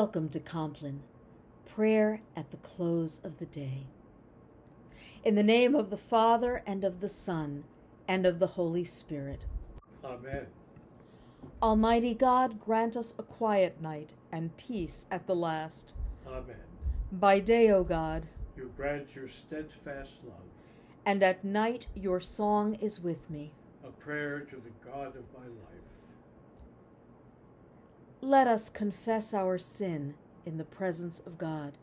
Welcome to Compline, prayer at the close of the day. In the name of the Father, and of the Son, and of the Holy Spirit. Amen. Almighty God, grant us a quiet night and peace at the last. Amen. By day, O God, You grant your steadfast love, and at night your song is with me. a prayer to the God of my life. Let us confess our sin in the presence of God.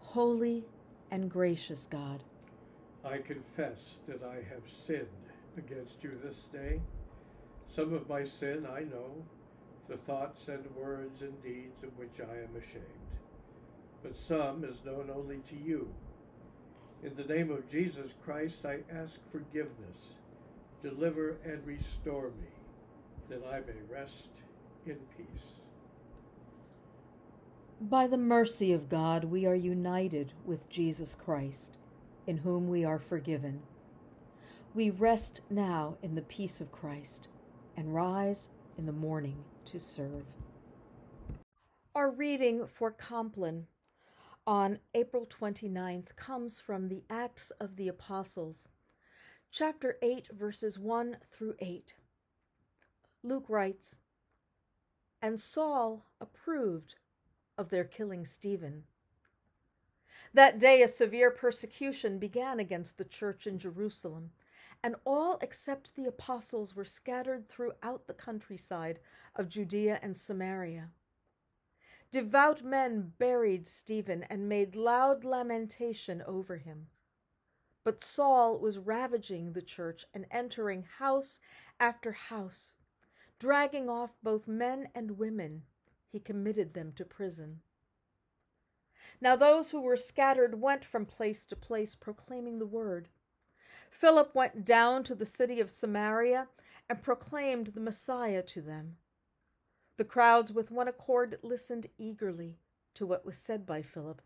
Holy and gracious God, I confess that I have sinned against you this day. Some of my sin I know, the thoughts and words and deeds of which I am ashamed, but some is known only to you. In the name of Jesus Christ, I ask forgiveness. Deliver and restore me, that I may rest in peace. by the mercy of God, we are united with Jesus Christ, in whom we are forgiven. We rest now in the peace of Christ and rise in the morning to serve. Our reading for Compline on April 29th comes from the Acts of the Apostles, chapter 8, verses 1 through 8. Luke writes, And Saul approved of their killing Stephen. That day, a severe persecution began against the church in Jerusalem, and all except the apostles were scattered throughout the countryside of Judea and Samaria. Devout men buried Stephen and made loud lamentation over him. But Saul was ravaging the church and entering house after house, dragging off both men and women he committed them to prison. Now those who were scattered went from place to place proclaiming the word. Philip went down to the city of Samaria and proclaimed the Messiah to them. The crowds with one accord listened eagerly to what was said by Philip,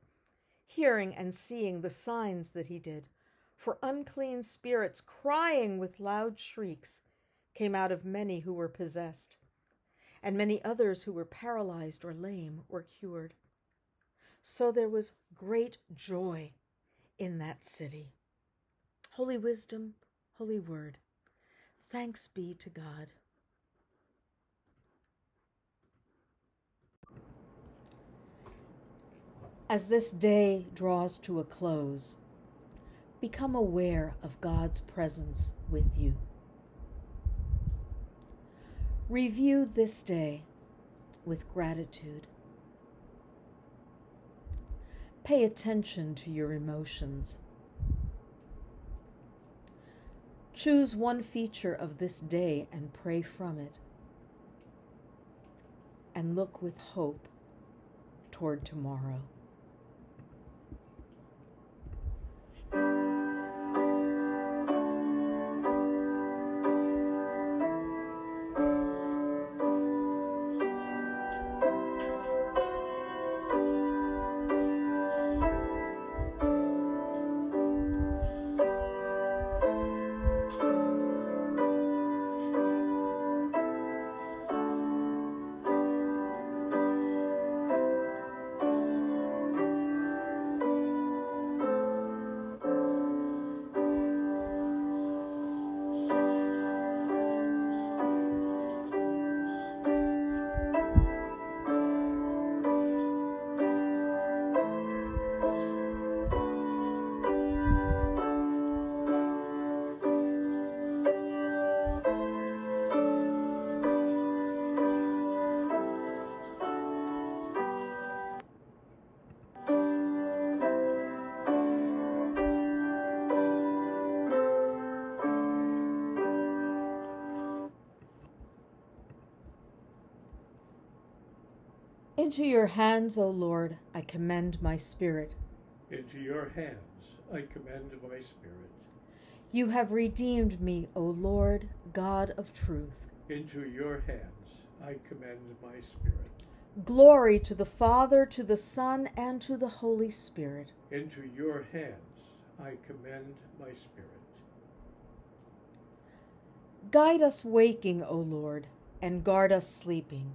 hearing and seeing the signs that he did. For unclean spirits, crying with loud shrieks, came out of many who were possessed and many others who were paralyzed or lame were cured. So there was great joy in that city. Holy wisdom, holy word, thanks be to God. As this day draws to a close, become aware of God's presence with you. Review this day with gratitude. Pay attention to your emotions. Choose one feature of this day and pray from it. And look with hope toward tomorrow. Into your hands, O Lord, I commend my spirit. Into your hands I commend my spirit. You have redeemed me, O Lord, God of truth. Into your hands I commend my spirit. Glory to the Father, to the Son, and to the Holy Spirit. Into your hands I commend my spirit. Guide us waking, O Lord, and guard us sleeping.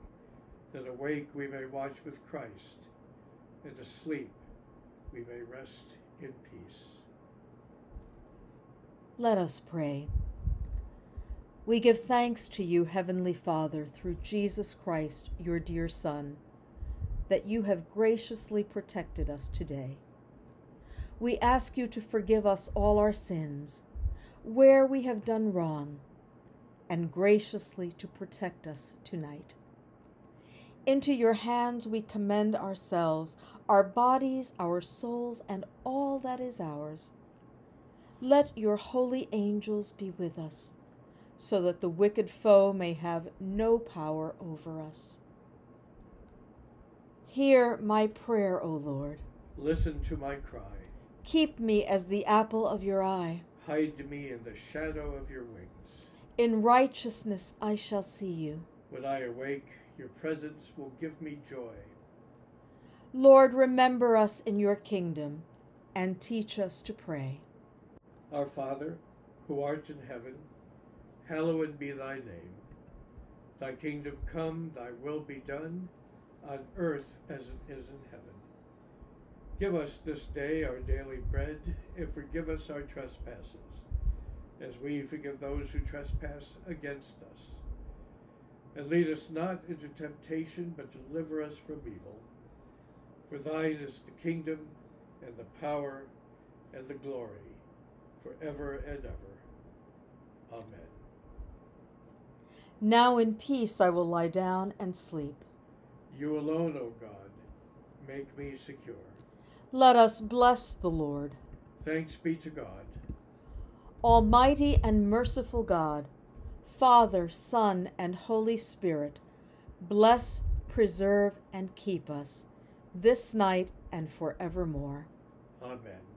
that awake we may watch with Christ, and asleep we may rest in peace. Let us pray. We give thanks to you, Heavenly Father, through Jesus Christ, your dear Son, that you have graciously protected us today. We ask you to forgive us all our sins, where we have done wrong, and graciously to protect us tonight. Into your hands we commend ourselves, our bodies, our souls, and all that is ours. Let your holy angels be with us, so that the wicked foe may have no power over us. Hear my prayer, O Lord. Listen to my cry. Keep me as the apple of your eye. Hide me in the shadow of your wings. In righteousness I shall see you. When I awake, your presence will give me joy. Lord, remember us in your kingdom and teach us to pray. Our Father, who art in heaven, hallowed be thy name. Thy kingdom come, thy will be done, on earth as it is in heaven. Give us this day our daily bread, and forgive us our trespasses, as we forgive those who trespass against us. And lead us not into temptation, but deliver us from evil. For thine is the kingdom, and the power, and the glory, forever and ever. Amen. Now in peace I will lie down and sleep. You alone, O God, make me secure. Let us bless the Lord. Thanks be to God. Almighty and merciful God, Father, Son, and Holy Spirit, bless, preserve, and keep us this night and forevermore. Amen.